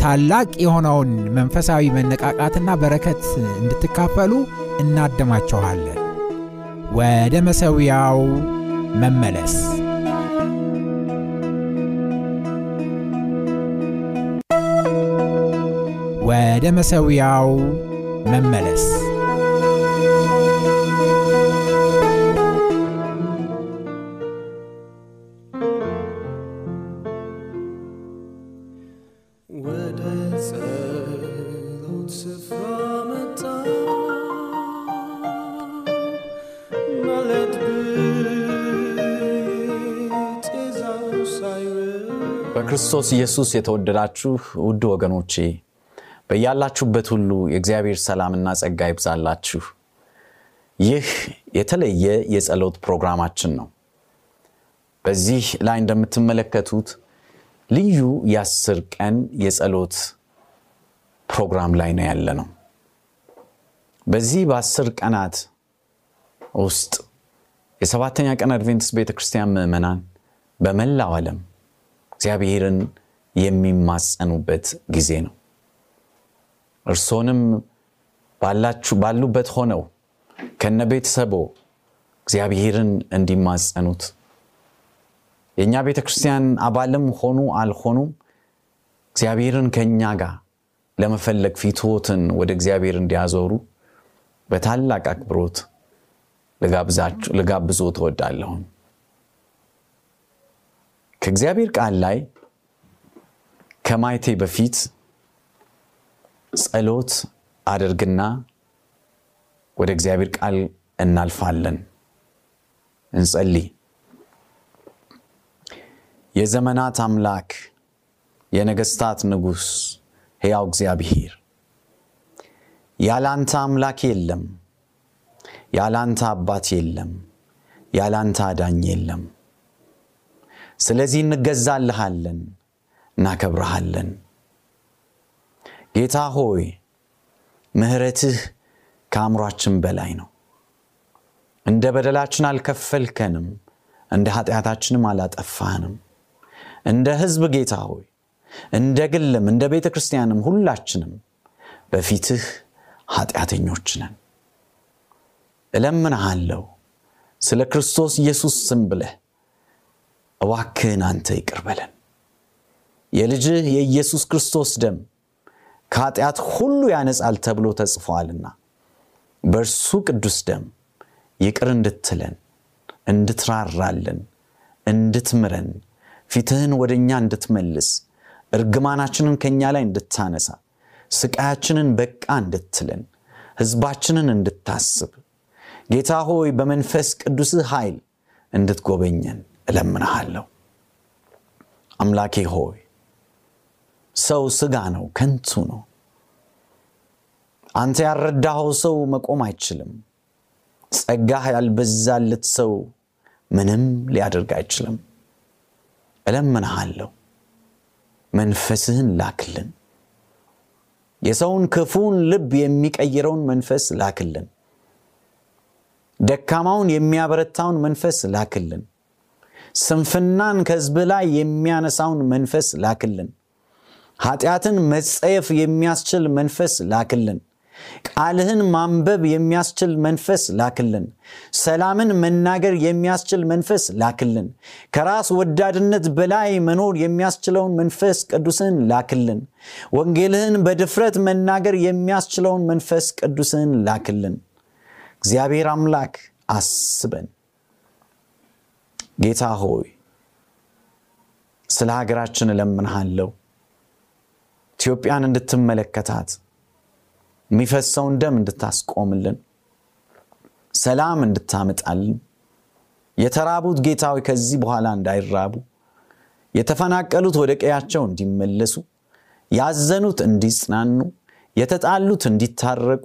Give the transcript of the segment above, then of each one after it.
ታላቅ የሆነውን መንፈሳዊ መነቃቃትና በረከት እንድትካፈሉ እናደማችኋለን። ወደ መሠዊያው መመለስ ወደ መሠዊያው መመለስ በክርስቶስ ኢየሱስ የተወደዳችሁ ውድ ወገኖቼ በያላችሁበት ሁሉ የእግዚአብሔር ሰላምና ጸጋ ይብዛላችሁ። ይህ የተለየ የጸሎት ፕሮግራማችን ነው። በዚህ ላይ እንደምትመለከቱት ልዩ የአስር ቀን የጸሎት ፕሮግራም ላይ ነው ያለ ነው። በዚህ በአስር ቀናት ውስጥ የሰባተኛ ቀን አድቬንቲስት ቤተ ክርስቲያን ምዕመናን በመላው ዓለም እግዚአብሔርን የሚማጸኑበት ጊዜ ነው። እርሶንም ባሉበት ሆነው ከነ ቤተሰቦ እግዚአብሔርን እንዲማጸኑት የእኛ ቤተ ክርስቲያን አባልም ሆኑ አልሆኑም እግዚአብሔርን ከእኛ ጋር ለመፈለግ ፊትዎትን ወደ እግዚአብሔር እንዲያዞሩ በታላቅ አክብሮት ልጋብዞ ትወዳለሁን። ከእግዚአብሔር ቃል ላይ ከማየቴ በፊት ጸሎት አድርግና ወደ እግዚአብሔር ቃል እናልፋለን። እንጸልይ። የዘመናት አምላክ የነገስታት ንጉሥ ሕያው እግዚአብሔር ያላንተ አምላክ የለም፣ ያላንተ አባት የለም፣ ያላንተ አዳኝ የለም። ስለዚህ እንገዛልሃለን፣ እናከብረሃለን። ጌታ ሆይ ምሕረትህ ከአእምሯችን በላይ ነው። እንደ በደላችን አልከፈልከንም፣ እንደ ኃጢአታችንም አላጠፋህንም። እንደ ሕዝብ ጌታ ሆይ እንደ ግልም እንደ ቤተ ክርስቲያንም ሁላችንም በፊትህ ኃጢአተኞች ነን። እለምንሃለሁ ስለ ክርስቶስ ኢየሱስ ስም ብለህ እባክህን አንተ ይቅር በለን። የልጅህ የኢየሱስ ክርስቶስ ደም ከኃጢአት ሁሉ ያነጻል ተብሎ ተጽፏልና በእርሱ ቅዱስ ደም ይቅር እንድትለን እንድትራራለን እንድትምረን ፊትህን ወደ እኛ እንድትመልስ እርግማናችንን ከእኛ ላይ እንድታነሳ ስቃያችንን በቃ እንድትለን ሕዝባችንን እንድታስብ ጌታ ሆይ በመንፈስ ቅዱስህ ኃይል እንድትጎበኘን እለምንሃለሁ። አምላኬ ሆይ ሰው ሥጋ ነው፣ ከንቱ ነው። አንተ ያልረዳኸው ሰው መቆም አይችልም። ጸጋህ ያልበዛለት ሰው ምንም ሊያደርግ አይችልም። እለምንሃለሁ መንፈስህን ላክልን። የሰውን ክፉን ልብ የሚቀይረውን መንፈስ ላክልን። ደካማውን የሚያበረታውን መንፈስ ላክልን። ስንፍናን ከሕዝብ ላይ የሚያነሳውን መንፈስ ላክልን። ኃጢአትን መጸየፍ የሚያስችል መንፈስ ላክልን። ቃልህን ማንበብ የሚያስችል መንፈስ ላክልን። ሰላምን መናገር የሚያስችል መንፈስ ላክልን። ከራስ ወዳድነት በላይ መኖር የሚያስችለውን መንፈስ ቅዱስን ላክልን። ወንጌልህን በድፍረት መናገር የሚያስችለውን መንፈስ ቅዱስን ላክልን። እግዚአብሔር አምላክ አስበን። ጌታ ሆይ ስለ ሀገራችን እለምንሃለሁ። ኢትዮጵያን እንድትመለከታት የሚፈሰውን ደም እንድታስቆምልን፣ ሰላም እንድታመጣልን፣ የተራቡት ጌታዊ ከዚህ በኋላ እንዳይራቡ፣ የተፈናቀሉት ወደ ቀያቸው እንዲመለሱ፣ ያዘኑት እንዲጽናኑ፣ የተጣሉት እንዲታረቁ፣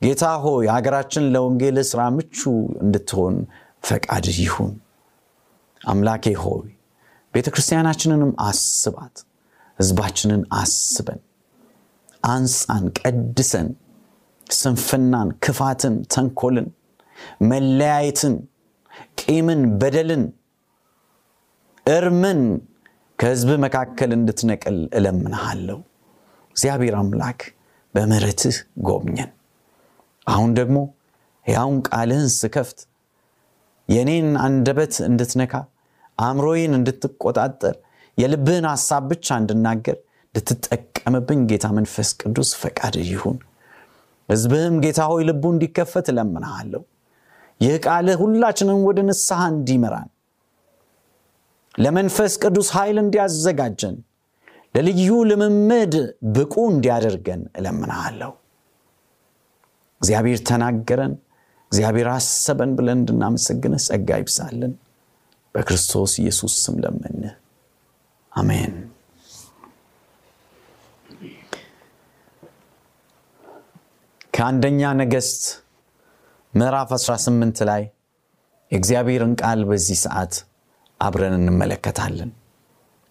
ጌታ ሆይ ሀገራችን ለወንጌል ሥራ ምቹ እንድትሆን ፈቃድ ይሁን። አምላኬ ሆይ ቤተ ክርስቲያናችንንም አስባት፣ ሕዝባችንን አስበን፣ አንጻን፣ ቀድሰን፣ ስንፍናን፣ ክፋትን፣ ተንኮልን፣ መለያየትን፣ ቂምን፣ በደልን፣ እርምን ከሕዝብ መካከል እንድትነቅል እለምንሃለሁ። እግዚአብሔር አምላክ በምሕረትህ ጎብኘን። አሁን ደግሞ ሕያውን ቃልህን ስከፍት የኔን አንደበት እንድትነካ አእምሮዬን እንድትቆጣጠር የልብህን ሐሳብ ብቻ እንድናገር እንድትጠቀምብኝ ጌታ መንፈስ ቅዱስ ፈቃድ ይሁን። ሕዝብህም ጌታ ሆይ ልቡ እንዲከፈት እለምንሃለሁ። ይህ ቃልህ ሁላችንም ወደ ንስሐ እንዲመራን ለመንፈስ ቅዱስ ኃይል እንዲያዘጋጀን ለልዩ ልምምድ ብቁ እንዲያደርገን እለምንሃለሁ። እግዚአብሔር ተናገረን፣ እግዚአብሔር አሰበን ብለን እንድናመሰግንህ ጸጋ ይብዛልን። በክርስቶስ ኢየሱስ ስም ለምንህ፣ አሜን። ከአንደኛ ነገሥት ምዕራፍ 18 ላይ የእግዚአብሔርን ቃል በዚህ ሰዓት አብረን እንመለከታለን።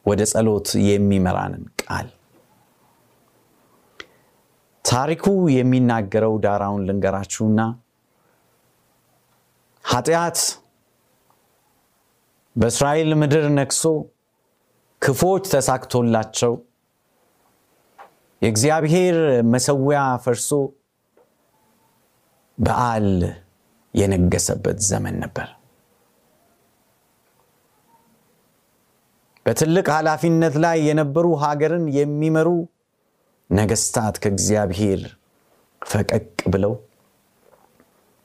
ወደ ጸሎት የሚመራንን ቃል ታሪኩ የሚናገረው ዳራውን ልንገራችሁና ኃጢአት በእስራኤል ምድር ነግሶ ክፎች ተሳክቶላቸው የእግዚአብሔር መሰዊያ ፈርሶ በዓል የነገሰበት ዘመን ነበር። በትልቅ ኃላፊነት ላይ የነበሩ ሀገርን የሚመሩ ነገስታት ከእግዚአብሔር ፈቀቅ ብለው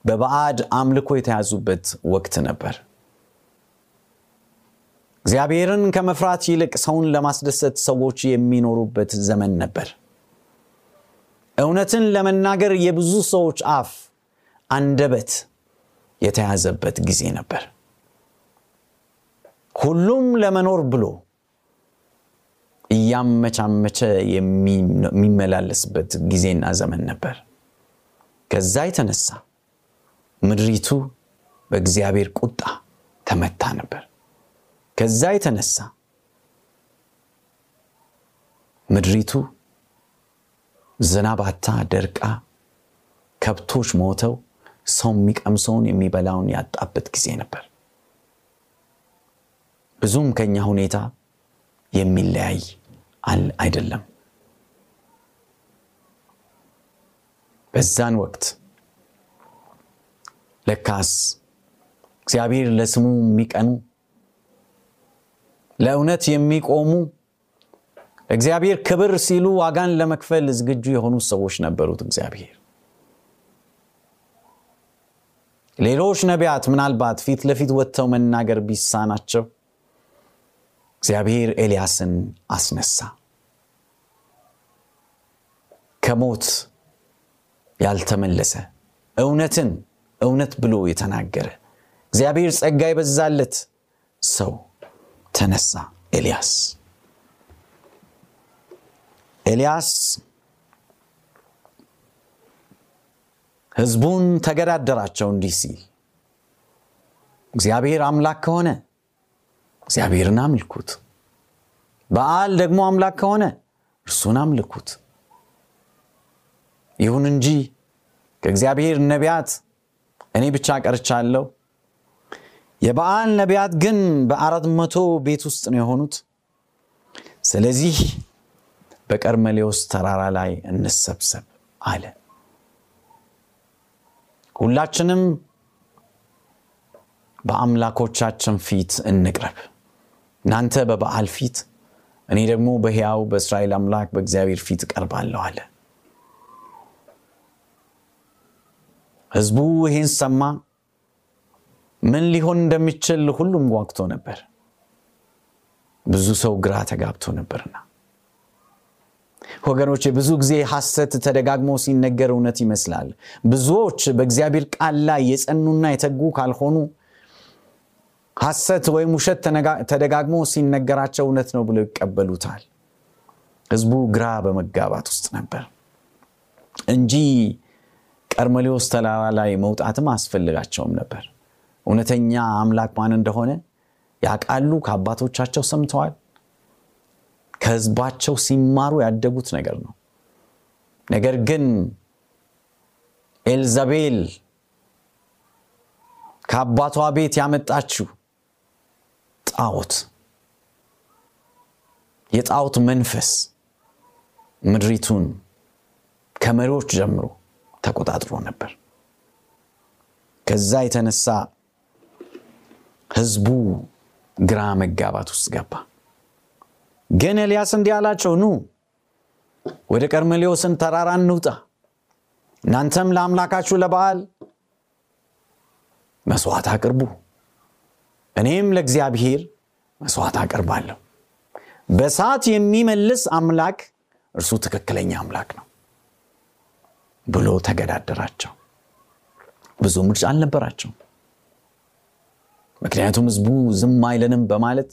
በባዕድ አምልኮ የተያዙበት ወቅት ነበር። እግዚአብሔርን ከመፍራት ይልቅ ሰውን ለማስደሰት ሰዎች የሚኖሩበት ዘመን ነበር። እውነትን ለመናገር የብዙ ሰዎች አፍ አንደበት የተያዘበት ጊዜ ነበር። ሁሉም ለመኖር ብሎ እያመቻመቸ የሚመላለስበት ጊዜና ዘመን ነበር። ከዛ የተነሳ ምድሪቱ በእግዚአብሔር ቁጣ ተመታ ነበር። ከዛ የተነሳ ምድሪቱ ዝናብ አጥታ ደርቃ ከብቶች ሞተው ሰው የሚቀምሰውን የሚበላውን ያጣበት ጊዜ ነበር። ብዙም ከኛ ሁኔታ የሚለያይ አይደለም። በዛን ወቅት ለካስ እግዚአብሔር ለስሙ የሚቀኑ ለእውነት የሚቆሙ እግዚአብሔር ክብር ሲሉ ዋጋን ለመክፈል ዝግጁ የሆኑ ሰዎች ነበሩት። እግዚአብሔር ሌሎች ነቢያት ምናልባት ፊት ለፊት ወጥተው መናገር ቢሳናቸው እግዚአብሔር ኤልያስን አስነሳ። ከሞት ያልተመለሰ እውነትን እውነት ብሎ የተናገረ እግዚአብሔር ጸጋ የበዛለት ሰው ተነሳ። ኤልያስ ኤልያስ ሕዝቡን ተገዳደራቸው እንዲህ ሲል እግዚአብሔር አምላክ ከሆነ እግዚአብሔርን አምልኩት፣ በዓል ደግሞ አምላክ ከሆነ እርሱን አምልኩት። ይሁን እንጂ ከእግዚአብሔር ነቢያት እኔ ብቻ ቀርቻለሁ። የበዓል ነቢያት ግን በአራት መቶ ቤት ውስጥ ነው የሆኑት። ስለዚህ በቀርሜሎስ ተራራ ላይ እንሰብሰብ አለ። ሁላችንም በአምላኮቻችን ፊት እንቅረብ። እናንተ በበዓል ፊት፣ እኔ ደግሞ በሕያው በእስራኤል አምላክ በእግዚአብሔር ፊት እቀርባለሁ አለ። ሕዝቡ ይህን ሰማ። ምን ሊሆን እንደሚችል ሁሉም ጓግቶ ነበር። ብዙ ሰው ግራ ተጋብቶ ነበርና ወገኖቼ ብዙ ጊዜ ሐሰት ተደጋግሞ ሲነገር እውነት ይመስላል። ብዙዎች በእግዚአብሔር ቃል ላይ የጸኑና የተጉ ካልሆኑ ሐሰት ወይም ውሸት ተደጋግሞ ሲነገራቸው እውነት ነው ብለው ይቀበሉታል። ህዝቡ ግራ በመጋባት ውስጥ ነበር እንጂ ቀርሜሌዎስ ተራራ ላይ መውጣትም አስፈልጋቸውም ነበር። እውነተኛ አምላክ ማን እንደሆነ ያውቃሉ። ከአባቶቻቸው ሰምተዋል። ከህዝባቸው ሲማሩ ያደጉት ነገር ነው። ነገር ግን ኤልዛቤል ከአባቷ ቤት ያመጣችው ጣዖት የጣዖት መንፈስ ምድሪቱን ከመሪዎች ጀምሮ ተቆጣጥሮ ነበር። ከዛ የተነሳ ህዝቡ ግራ መጋባት ውስጥ ገባ። ግን ኤልያስ እንዲህ አላቸው፣ ኑ ወደ ቀርሜሌዎስን ተራራ እንውጣ፣ እናንተም ለአምላካችሁ ለበዓል መስዋዕት አቅርቡ፣ እኔም ለእግዚአብሔር መስዋዕት አቀርባለሁ። በሰዓት የሚመልስ አምላክ እርሱ ትክክለኛ አምላክ ነው ብሎ ተገዳደራቸው። ብዙ ምርጫ አልነበራቸው። ምክንያቱም ህዝቡ ዝም አይለንም በማለት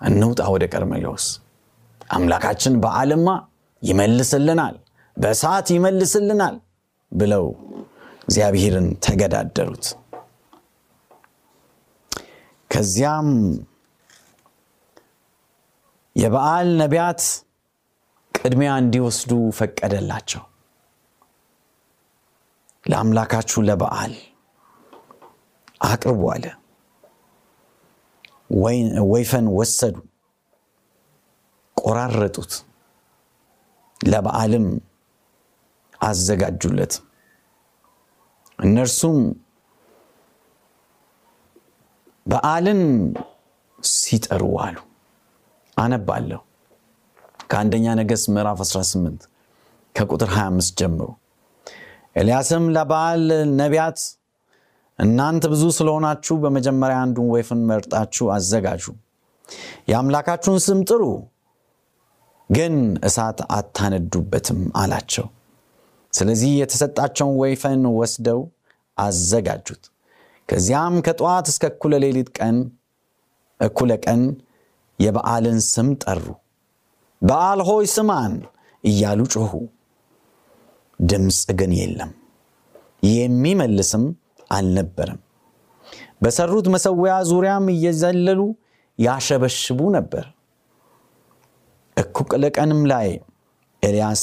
እንውጣ ወደ ቀርሜሌዎስ፣ አምላካችን በዓልማ ይመልስልናል፣ በሰዓት ይመልስልናል ብለው እግዚአብሔርን ተገዳደሩት። ከዚያም የበዓል ነቢያት ቅድሚያ እንዲወስዱ ፈቀደላቸው። ለአምላካችሁ ለበዓል አቅርቡ አለ። ወይፈን ወሰዱ፣ ቆራረጡት፣ ለበዓልም አዘጋጁለት። እነርሱም በዓልን ሲጠሩ አሉ። አነባለሁ ከአንደኛ ነገሥት ምዕራፍ 18 ከቁጥር 25 ጀምሮ። ኤልያስም ለበዓል ነቢያት እናንተ ብዙ ስለሆናችሁ በመጀመሪያ አንዱን ወይፈን መርጣችሁ አዘጋጁ፣ የአምላካችሁን ስም ጥሩ፣ ግን እሳት አታነዱበትም አላቸው። ስለዚህ የተሰጣቸውን ወይፈን ወስደው አዘጋጁት። ከዚያም ከጠዋት እስከ እኩለ ሌሊት ቀን እኩለ ቀን የበዓልን ስም ጠሩ። በዓል ሆይ ስማን እያሉ ጮኹ። ድምፅ ግን የለም፣ የሚመልስም አልነበረም። በሰሩት መሰዊያ ዙሪያም እየዘለሉ ያሸበሽቡ ነበር። እኩለ ቀንም ላይ ኤልያስ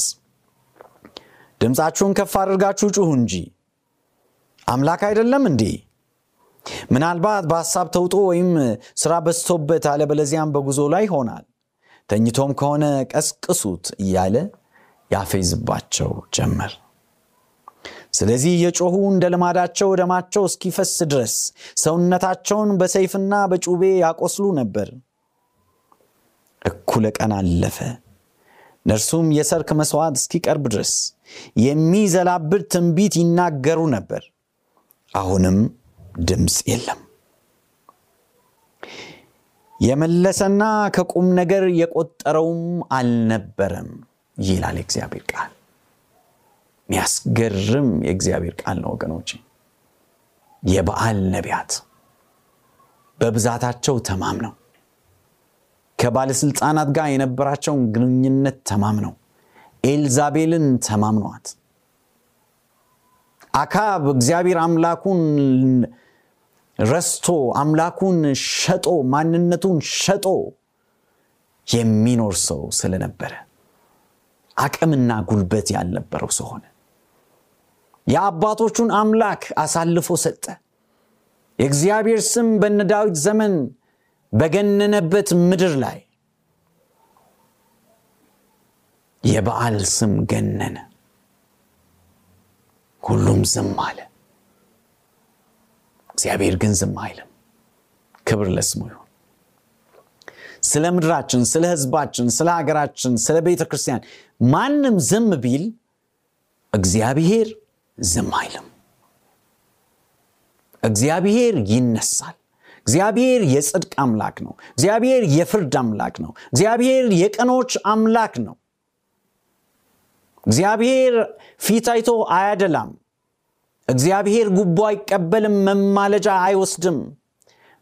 ድምፃችሁን ከፍ አድርጋችሁ ጩሁ እንጂ አምላክ አይደለም እንዴ? ምናልባት በሐሳብ ተውጦ ወይም ስራ በዝቶበት አለበለዚያም በጉዞ ላይ ይሆናል። ተኝቶም ከሆነ ቀስቅሱት እያለ ያፌዝባቸው ጀመር። ስለዚህ የጮኹ እንደ ልማዳቸው ደማቸው እስኪፈስ ድረስ ሰውነታቸውን በሰይፍና በጩቤ ያቆስሉ ነበር። እኩለ ቀን አለፈ። እነርሱም የሰርክ መስዋዕት እስኪቀርብ ድረስ የሚዘላብድ ትንቢት ይናገሩ ነበር። አሁንም ድምፅ የለም። የመለሰና ከቁም ነገር የቆጠረውም አልነበረም ይላል የእግዚአብሔር ቃል። የሚያስገርም የእግዚአብሔር ቃል ነው ወገኖች። የበዓል ነቢያት በብዛታቸው ተማምነው ከባለስልጣናት ጋር የነበራቸውን ግንኙነት ተማምነው ኤልዛቤልን ተማምነዋት አካብ እግዚአብሔር አምላኩን ረስቶ አምላኩን ሸጦ ማንነቱን ሸጦ የሚኖር ሰው ስለነበረ አቅምና ጉልበት ያልነበረው ሰው የአባቶቹን አምላክ አሳልፎ ሰጠ። የእግዚአብሔር ስም በነ ዳዊት ዘመን በገነነበት ምድር ላይ የበዓል ስም ገነነ። ሁሉም ዝም አለ። እግዚአብሔር ግን ዝም አይልም። ክብር ለስሙ ይሁን። ስለ ምድራችን፣ ስለ ሕዝባችን፣ ስለ ሀገራችን፣ ስለ ቤተ ክርስቲያን ማንም ዝም ቢል እግዚአብሔር ዝም አይልም። እግዚአብሔር ይነሳል። እግዚአብሔር የጽድቅ አምላክ ነው። እግዚአብሔር የፍርድ አምላክ ነው። እግዚአብሔር የቀኖች አምላክ ነው። እግዚአብሔር ፊት አይቶ አያደላም። እግዚአብሔር ጉቦ አይቀበልም፣ መማለጃ አይወስድም፣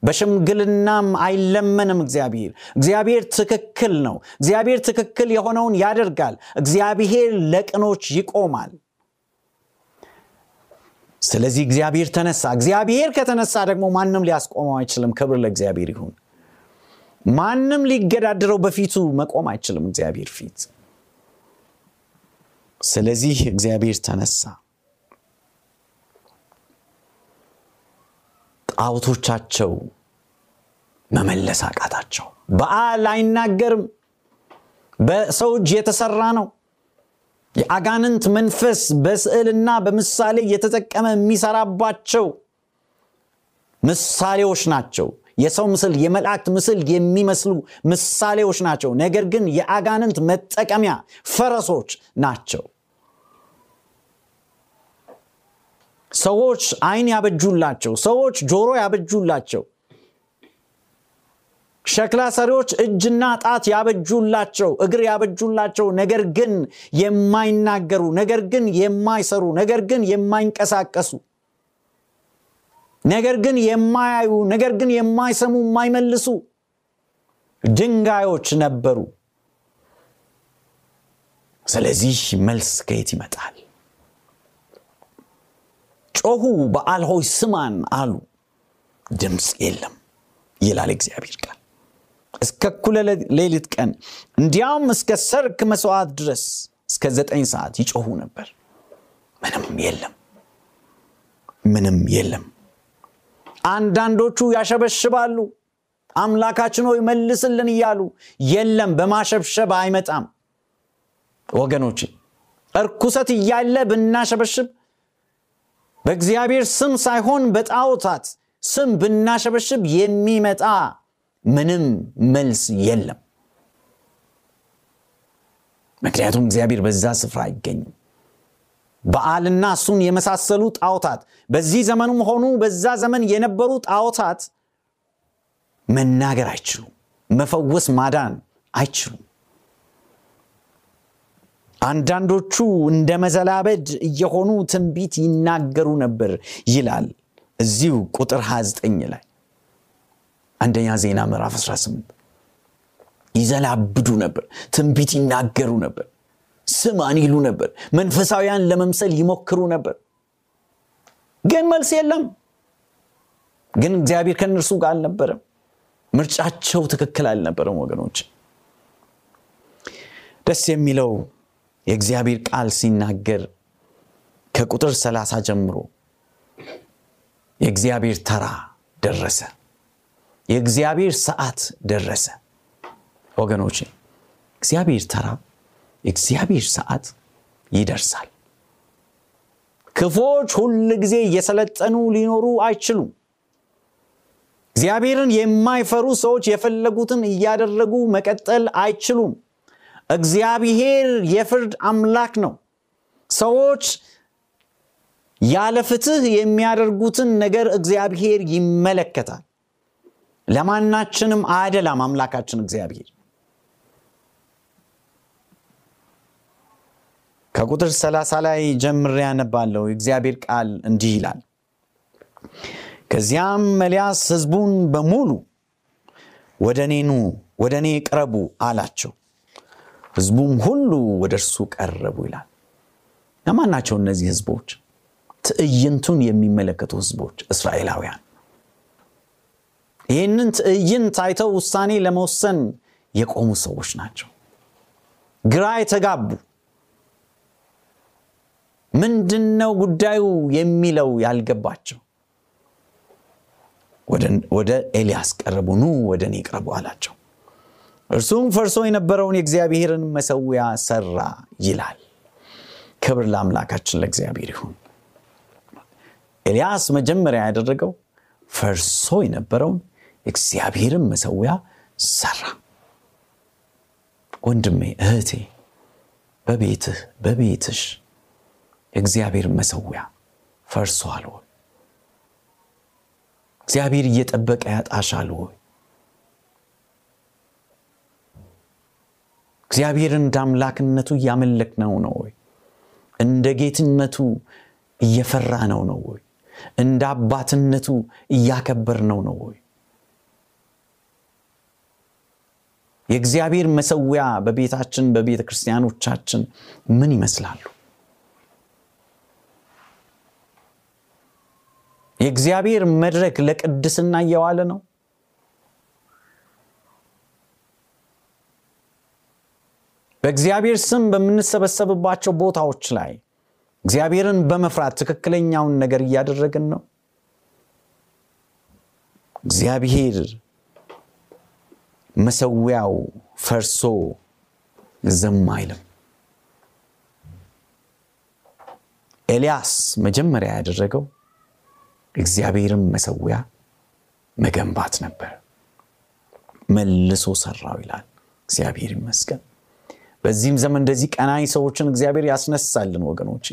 በሽምግልናም አይለመንም። እግዚአብሔር እግዚአብሔር ትክክል ነው። እግዚአብሔር ትክክል የሆነውን ያደርጋል። እግዚአብሔር ለቅኖች ይቆማል። ስለዚህ እግዚአብሔር ተነሳ። እግዚአብሔር ከተነሳ ደግሞ ማንም ሊያስቆመው አይችልም። ክብር ለእግዚአብሔር ይሁን። ማንም ሊገዳደረው በፊቱ መቆም አይችልም እግዚአብሔር ፊት። ስለዚህ እግዚአብሔር ተነሳ። ጣዖቶቻቸው መመለስ አቃታቸው። በዓል አይናገርም፣ በሰው እጅ የተሰራ ነው። የአጋንንት መንፈስ በስዕልና በምሳሌ እየተጠቀመ የሚሰራባቸው ምሳሌዎች ናቸው። የሰው ምስል፣ የመላእክት ምስል የሚመስሉ ምሳሌዎች ናቸው። ነገር ግን የአጋንንት መጠቀሚያ ፈረሶች ናቸው። ሰዎች ዓይን ያበጁላቸው፣ ሰዎች ጆሮ ያበጁላቸው፣ ሸክላ ሰሪዎች እጅና ጣት ያበጁላቸው፣ እግር ያበጁላቸው፣ ነገር ግን የማይናገሩ፣ ነገር ግን የማይሰሩ፣ ነገር ግን የማይንቀሳቀሱ፣ ነገር ግን የማያዩ፣ ነገር ግን የማይሰሙ፣ የማይመልሱ ድንጋዮች ነበሩ። ስለዚህ መልስ ከየት ይመጣል? ጮሁ፣ በዓል ሆይ ስማን አሉ። ድምፅ የለም ይላል እግዚአብሔር ቃል። እስከ እኩለ ሌሊት ቀን እንዲያውም እስከ ሰርክ መስዋዕት ድረስ እስከ ዘጠኝ ሰዓት ይጮሁ ነበር። ምንም የለም፣ ምንም የለም። አንዳንዶቹ ያሸበሽባሉ፣ አምላካችን ሆይ መልስልን እያሉ የለም፣ በማሸብሸብ አይመጣም። ወገኖቼ እርኩሰት እያለ ብናሸበሽብ በእግዚአብሔር ስም ሳይሆን በጣዖታት ስም ብናሸበሽብ የሚመጣ ምንም መልስ የለም። ምክንያቱም እግዚአብሔር በዛ ስፍራ አይገኝም። በዓልና እሱን የመሳሰሉ ጣዖታት በዚህ ዘመኑም ሆኑ በዛ ዘመን የነበሩ ጣዖታት መናገር አይችሉም፣ መፈወስ ማዳን አይችሉም። አንዳንዶቹ እንደ መዘላበድ እየሆኑ ትንቢት ይናገሩ ነበር ይላል እዚሁ ቁጥር 29 ላይ አንደኛ ዜና ምዕራፍ 18 ይዘላብዱ ነበር፣ ትንቢት ይናገሩ ነበር፣ ስማን ይሉ ነበር፣ መንፈሳውያን ለመምሰል ይሞክሩ ነበር። ግን መልስ የለም። ግን እግዚአብሔር ከእነርሱ ጋር አልነበረም። ምርጫቸው ትክክል አልነበረም። ወገኖች ደስ የሚለው የእግዚአብሔር ቃል ሲናገር ከቁጥር 30 ጀምሮ የእግዚአብሔር ተራ ደረሰ፣ የእግዚአብሔር ሰዓት ደረሰ። ወገኖቼ እግዚአብሔር ተራ የእግዚአብሔር ሰዓት ይደርሳል። ክፎች ሁል ጊዜ እየሰለጠኑ ሊኖሩ አይችሉም። እግዚአብሔርን የማይፈሩ ሰዎች የፈለጉትን እያደረጉ መቀጠል አይችሉም። እግዚአብሔር የፍርድ አምላክ ነው። ሰዎች ያለ ፍትህ የሚያደርጉትን ነገር እግዚአብሔር ይመለከታል። ለማናችንም አያደላም አምላካችን እግዚአብሔር። ከቁጥር 30 ላይ ጀምሬ ያነባለሁ። የእግዚአብሔር ቃል እንዲህ ይላል። ከዚያም ኤልያስ ሕዝቡን በሙሉ ወደ እኔ ወደ እኔ ቅረቡ አላቸው። ሕዝቡም ሁሉ ወደ እርሱ ቀረቡ ይላል። ለማን ናቸው እነዚህ ሕዝቦች? ትዕይንቱን የሚመለከቱ ሕዝቦች እስራኤላውያን። ይህንን ትዕይንት አይተው ውሳኔ ለመወሰን የቆሙ ሰዎች ናቸው። ግራ የተጋቡ ምንድን ነው ጉዳዩ የሚለው ያልገባቸው ወደ ኤልያስ ቀረቡ። ኑ ወደ እኔ ቅረቡ አላቸው። እርሱም ፈርሶ የነበረውን የእግዚአብሔርን መሰዊያ ሰራ ይላል። ክብር ለአምላካችን ለእግዚአብሔር ይሁን። ኤልያስ መጀመሪያ ያደረገው ፈርሶ የነበረውን የእግዚአብሔርን መሰዊያ ሰራ። ወንድሜ እህቴ፣ በቤትህ በቤትሽ የእግዚአብሔር መሰዊያ ፈርሷል ወይ? እግዚአብሔር እየጠበቀ ያጣሻል ወይ? እግዚአብሔርን እንደ አምላክነቱ እያመለክ ነው ነው ወይ? እንደ ጌትነቱ እየፈራ ነው ነው ወይ? እንደ አባትነቱ እያከበር ነው ነው ወይ? የእግዚአብሔር መሰዊያ በቤታችን በቤተ ክርስቲያኖቻችን ምን ይመስላሉ? የእግዚአብሔር መድረክ ለቅድስና እየዋለ ነው? በእግዚአብሔር ስም በምንሰበሰብባቸው ቦታዎች ላይ እግዚአብሔርን በመፍራት ትክክለኛውን ነገር እያደረግን ነው? እግዚአብሔር መሰዊያው ፈርሶ ዝም አይልም። ኤልያስ መጀመሪያ ያደረገው እግዚአብሔርን መሰዊያ መገንባት ነበር። መልሶ ሰራው ይላል። እግዚአብሔር ይመስገን። በዚህም ዘመን እንደዚህ ቀናይ ሰዎችን እግዚአብሔር ያስነሳልን ወገኖች።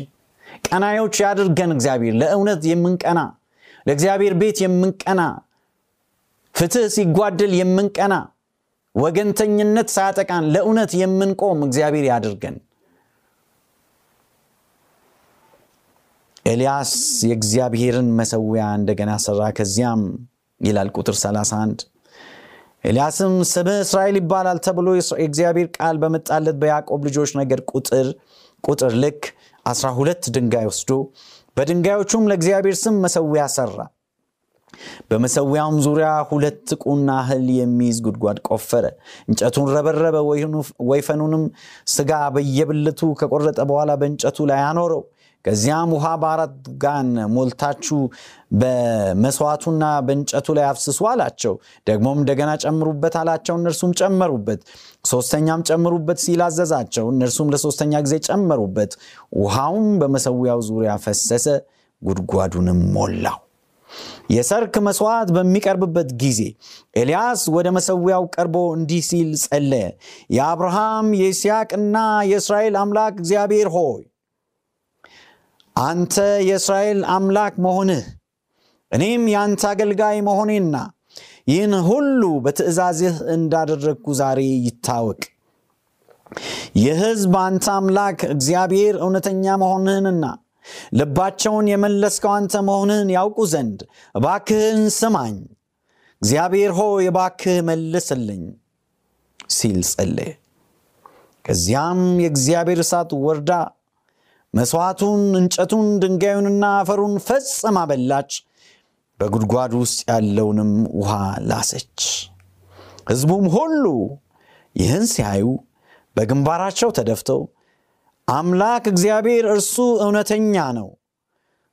ቀናዮች ያድርገን እግዚአብሔር። ለእውነት የምንቀና ለእግዚአብሔር ቤት የምንቀና ፍትህ ሲጓደል የምንቀና ወገንተኝነት ሳያጠቃን ለእውነት የምንቆም እግዚአብሔር ያድርገን። ኤልያስ የእግዚአብሔርን መሰዊያ እንደገና ሰራ። ከዚያም ይላል ቁጥር 31 ኤልያስም ስምህ እስራኤል ይባላል ተብሎ የእግዚአብሔር ቃል በመጣለት በያዕቆብ ልጆች ነገር ቁጥር ቁጥር ልክ 12 ድንጋይ ወስዶ በድንጋዮቹም ለእግዚአብሔር ስም መሰዊያ ሰራ። በመሰዊያውም ዙሪያ ሁለት ቁና እህል የሚይዝ ጉድጓድ ቆፈረ። እንጨቱን ረበረበ። ወይፈኑንም ስጋ በየብልቱ ከቆረጠ በኋላ በእንጨቱ ላይ አኖረው። ከዚያም ውሃ በአራት ጋን ሞልታችሁ በመስዋዕቱና በእንጨቱ ላይ አፍስሱ አላቸው። ደግሞም እንደገና ጨምሩበት አላቸው። እነርሱም ጨመሩበት። ሶስተኛም ጨምሩበት ሲል አዘዛቸው። እነርሱም ለሶስተኛ ጊዜ ጨመሩበት። ውሃውም በመሰዊያው ዙሪያ ፈሰሰ፣ ጉድጓዱንም ሞላው። የሰርክ መስዋዕት በሚቀርብበት ጊዜ ኤልያስ ወደ መሰዊያው ቀርቦ እንዲህ ሲል ጸለየ። የአብርሃም የይስሐቅና የእስራኤል አምላክ እግዚአብሔር ሆይ አንተ የእስራኤል አምላክ መሆንህ እኔም የአንተ አገልጋይ መሆኔና ይህን ሁሉ በትእዛዝህ እንዳደረግኩ ዛሬ ይታወቅ። ይህ አንተ አምላክ እግዚአብሔር እውነተኛ መሆንህንና ልባቸውን የመለስከው አንተ መሆንህን ያውቁ ዘንድ እባክህን ስማኝ፣ እግዚአብሔር ሆይ እባክህ መልስልኝ ሲል ጸለየ። ከዚያም የእግዚአብሔር እሳት ወርዳ መስዋዕቱን፣ እንጨቱን፣ ድንጋዩንና አፈሩን ፈጽማ በላች። በጉድጓድ ውስጥ ያለውንም ውሃ ላሰች። ሕዝቡም ሁሉ ይህን ሲያዩ በግንባራቸው ተደፍተው አምላክ እግዚአብሔር እርሱ እውነተኛ ነው፣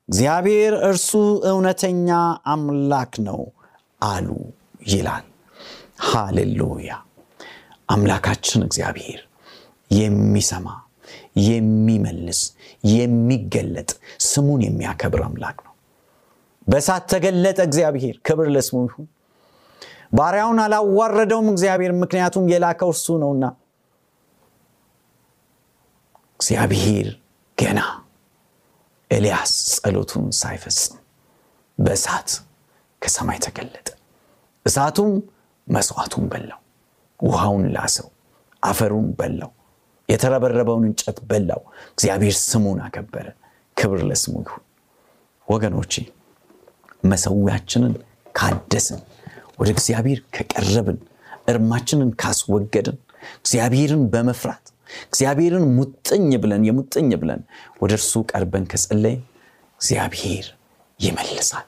እግዚአብሔር እርሱ እውነተኛ አምላክ ነው አሉ ይላል። ሃሌሉያ! አምላካችን እግዚአብሔር የሚሰማ የሚመልስ የሚገለጥ ስሙን የሚያከብር አምላክ ነው። በእሳት ተገለጠ እግዚአብሔር። ክብር ለስሙ ይሁን። ባሪያውን አላዋረደውም እግዚአብሔር፣ ምክንያቱም የላከው እርሱ ነውና። እግዚአብሔር ገና ኤልያስ ጸሎቱን ሳይፈጽም በእሳት ከሰማይ ተገለጠ። እሳቱም መስዋዕቱን በላው፣ ውሃውን ላሰው፣ አፈሩን በላው፣ የተረበረበውን እንጨት በላው። እግዚአብሔር ስሙን አከበረ። ክብር ለስሙ ይሁን። ወገኖቼ መሰዊያችንን ካደስን፣ ወደ እግዚአብሔር ከቀረብን፣ እርማችንን ካስወገድን፣ እግዚአብሔርን በመፍራት እግዚአብሔርን ሙጥኝ ብለን የሙጥኝ ብለን ወደ እርሱ ቀርበን ከጸለይን እግዚአብሔር ይመልሳል።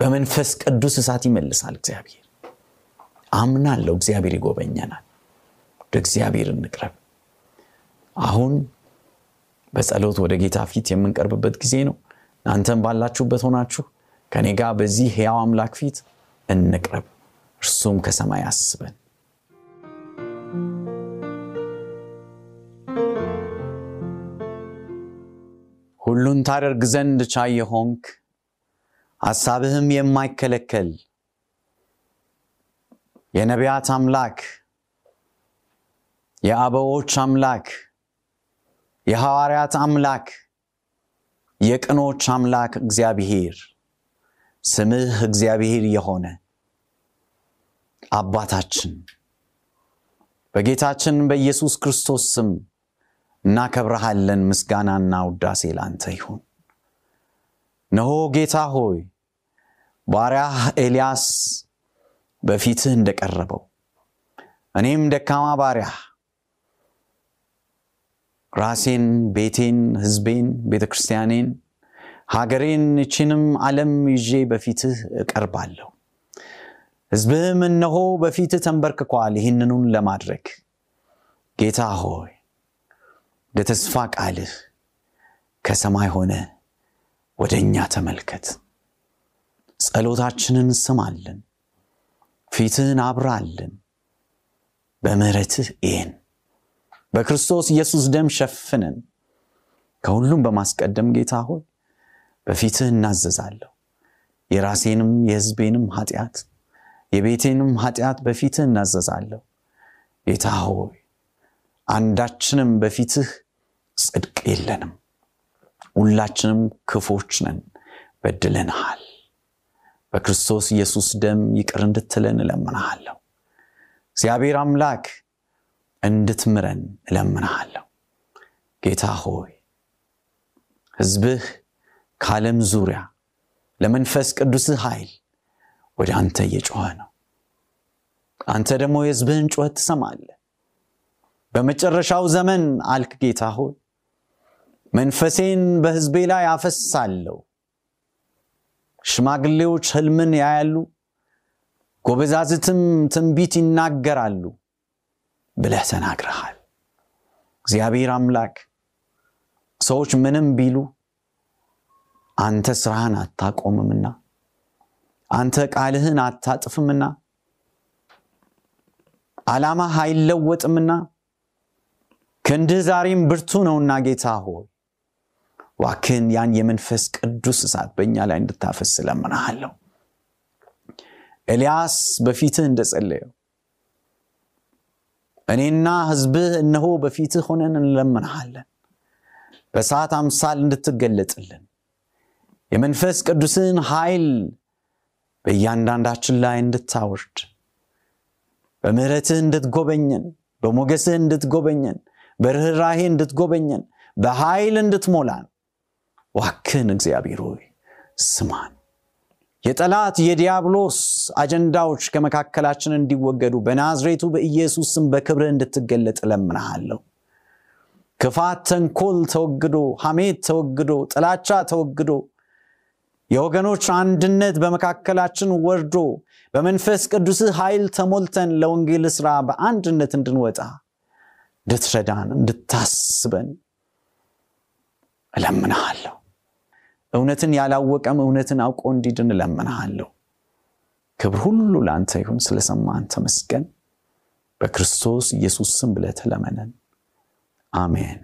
በመንፈስ ቅዱስ እሳት ይመልሳል። እግዚአብሔር አምናለሁ። እግዚአብሔር ይጎበኘናል። ወደ እግዚአብሔር እንቅረብ። አሁን በጸሎት ወደ ጌታ ፊት የምንቀርብበት ጊዜ ነው። እናንተም ባላችሁበት ሆናችሁ ከኔ ጋር በዚህ ሕያው አምላክ ፊት እንቅረብ። እርሱም ከሰማይ አስበን ሁሉን ታደርግ ዘንድ ቻይ የሆንክ ሐሳብህም የማይከለከል የነቢያት አምላክ የአበዎች አምላክ የሐዋርያት አምላክ የቅኖች አምላክ እግዚአብሔር ስምህ እግዚአብሔር የሆነ አባታችን በጌታችን በኢየሱስ ክርስቶስ ስም እናከብረሃለን። ምስጋናና ውዳሴ ላንተ ይሁን። ነሆ ጌታ ሆይ ባሪያህ ኤልያስ በፊትህ እንደቀረበው እኔም ደካማ ባሪያህ ራሴን፣ ቤቴን፣ ሕዝቤን፣ ቤተ ክርስቲያኔን፣ ሀገሬን፣ እችንም ዓለም ይዤ በፊትህ እቀርባለሁ። ሕዝብህም እነሆ በፊትህ ተንበርክኳል። ይህንኑን ለማድረግ ጌታ ሆይ እንደ ተስፋ ቃልህ ከሰማይ ሆነ ወደ እኛ ተመልከት። ጸሎታችንን ስማልን፣ ፊትህን አብራልን። በምሕረትህ ይህን በክርስቶስ ኢየሱስ ደም ሸፍነን። ከሁሉም በማስቀደም ጌታ ሆይ በፊትህ እናዘዛለሁ። የራሴንም የሕዝቤንም ኃጢአት የቤቴንም ኃጢአት በፊትህ እናዘዛለሁ። ጌታ ሆይ አንዳችንም በፊትህ ጽድቅ የለንም። ሁላችንም ክፎች ነን፣ በድለንሃል። በክርስቶስ ኢየሱስ ደም ይቅር እንድትለን እለምንሃለሁ። እግዚአብሔር አምላክ እንድትምረን እለምንሃለሁ። ጌታ ሆይ ሕዝብህ ከዓለም ዙሪያ ለመንፈስ ቅዱስህ ኃይል ወደ አንተ እየጮኸ ነው። አንተ ደግሞ የሕዝብህን ጩኸት ትሰማለህ። በመጨረሻው ዘመን አልክ ጌታ ሆይ መንፈሴን በሕዝቤ ላይ አፈሳለሁ። ሽማግሌዎች ሕልምን ያያሉ፣ ጎበዛዝትም ትንቢት ይናገራሉ ብለህ ተናግረሃል። እግዚአብሔር አምላክ ሰዎች ምንም ቢሉ አንተ ስራህን አታቆምምና አንተ ቃልህን አታጥፍምና ዓላማህ አይለወጥምና ክንድህ ዛሬም ብርቱ ነውና ጌታ ሆይ ዋክን ያን የመንፈስ ቅዱስ እሳት በእኛ ላይ እንድታፈስ እለምንሃለሁ። ኤልያስ በፊትህ እንደጸለየው እኔና ሕዝብህ እነሆ በፊትህ ሆነን እንለምንሃለን። በሰዓት አምሳል እንድትገለጥልን የመንፈስ ቅዱስን ኃይል በእያንዳንዳችን ላይ እንድታወርድ በምሕረትህ እንድትጎበኘን፣ በሞገስህ እንድትጎበኘን፣ በርኅራሄ እንድትጎበኘን፣ በኃይል እንድትሞላን ዋክን እግዚአብሔር ሆይ ስማን። የጠላት የዲያብሎስ አጀንዳዎች ከመካከላችን እንዲወገዱ በናዝሬቱ በኢየሱስ ስም በክብርህ እንድትገለጥ እለምንሃለሁ። ክፋት፣ ተንኮል ተወግዶ፣ ሐሜት ተወግዶ፣ ጥላቻ ተወግዶ የወገኖች አንድነት በመካከላችን ወርዶ በመንፈስ ቅዱስህ ኃይል ተሞልተን ለወንጌል ሥራ በአንድነት እንድንወጣ እንድትረዳን እንድታስበን እለምንሃለሁ። እውነትን ያላወቀም እውነትን አውቆ እንዲድን እለምንሃለሁ። ክብር ሁሉ ለአንተ ይሁን። ስለሰማን ተመስገን። በክርስቶስ ኢየሱስ ስም ብለህ ተለመነን። አሜን።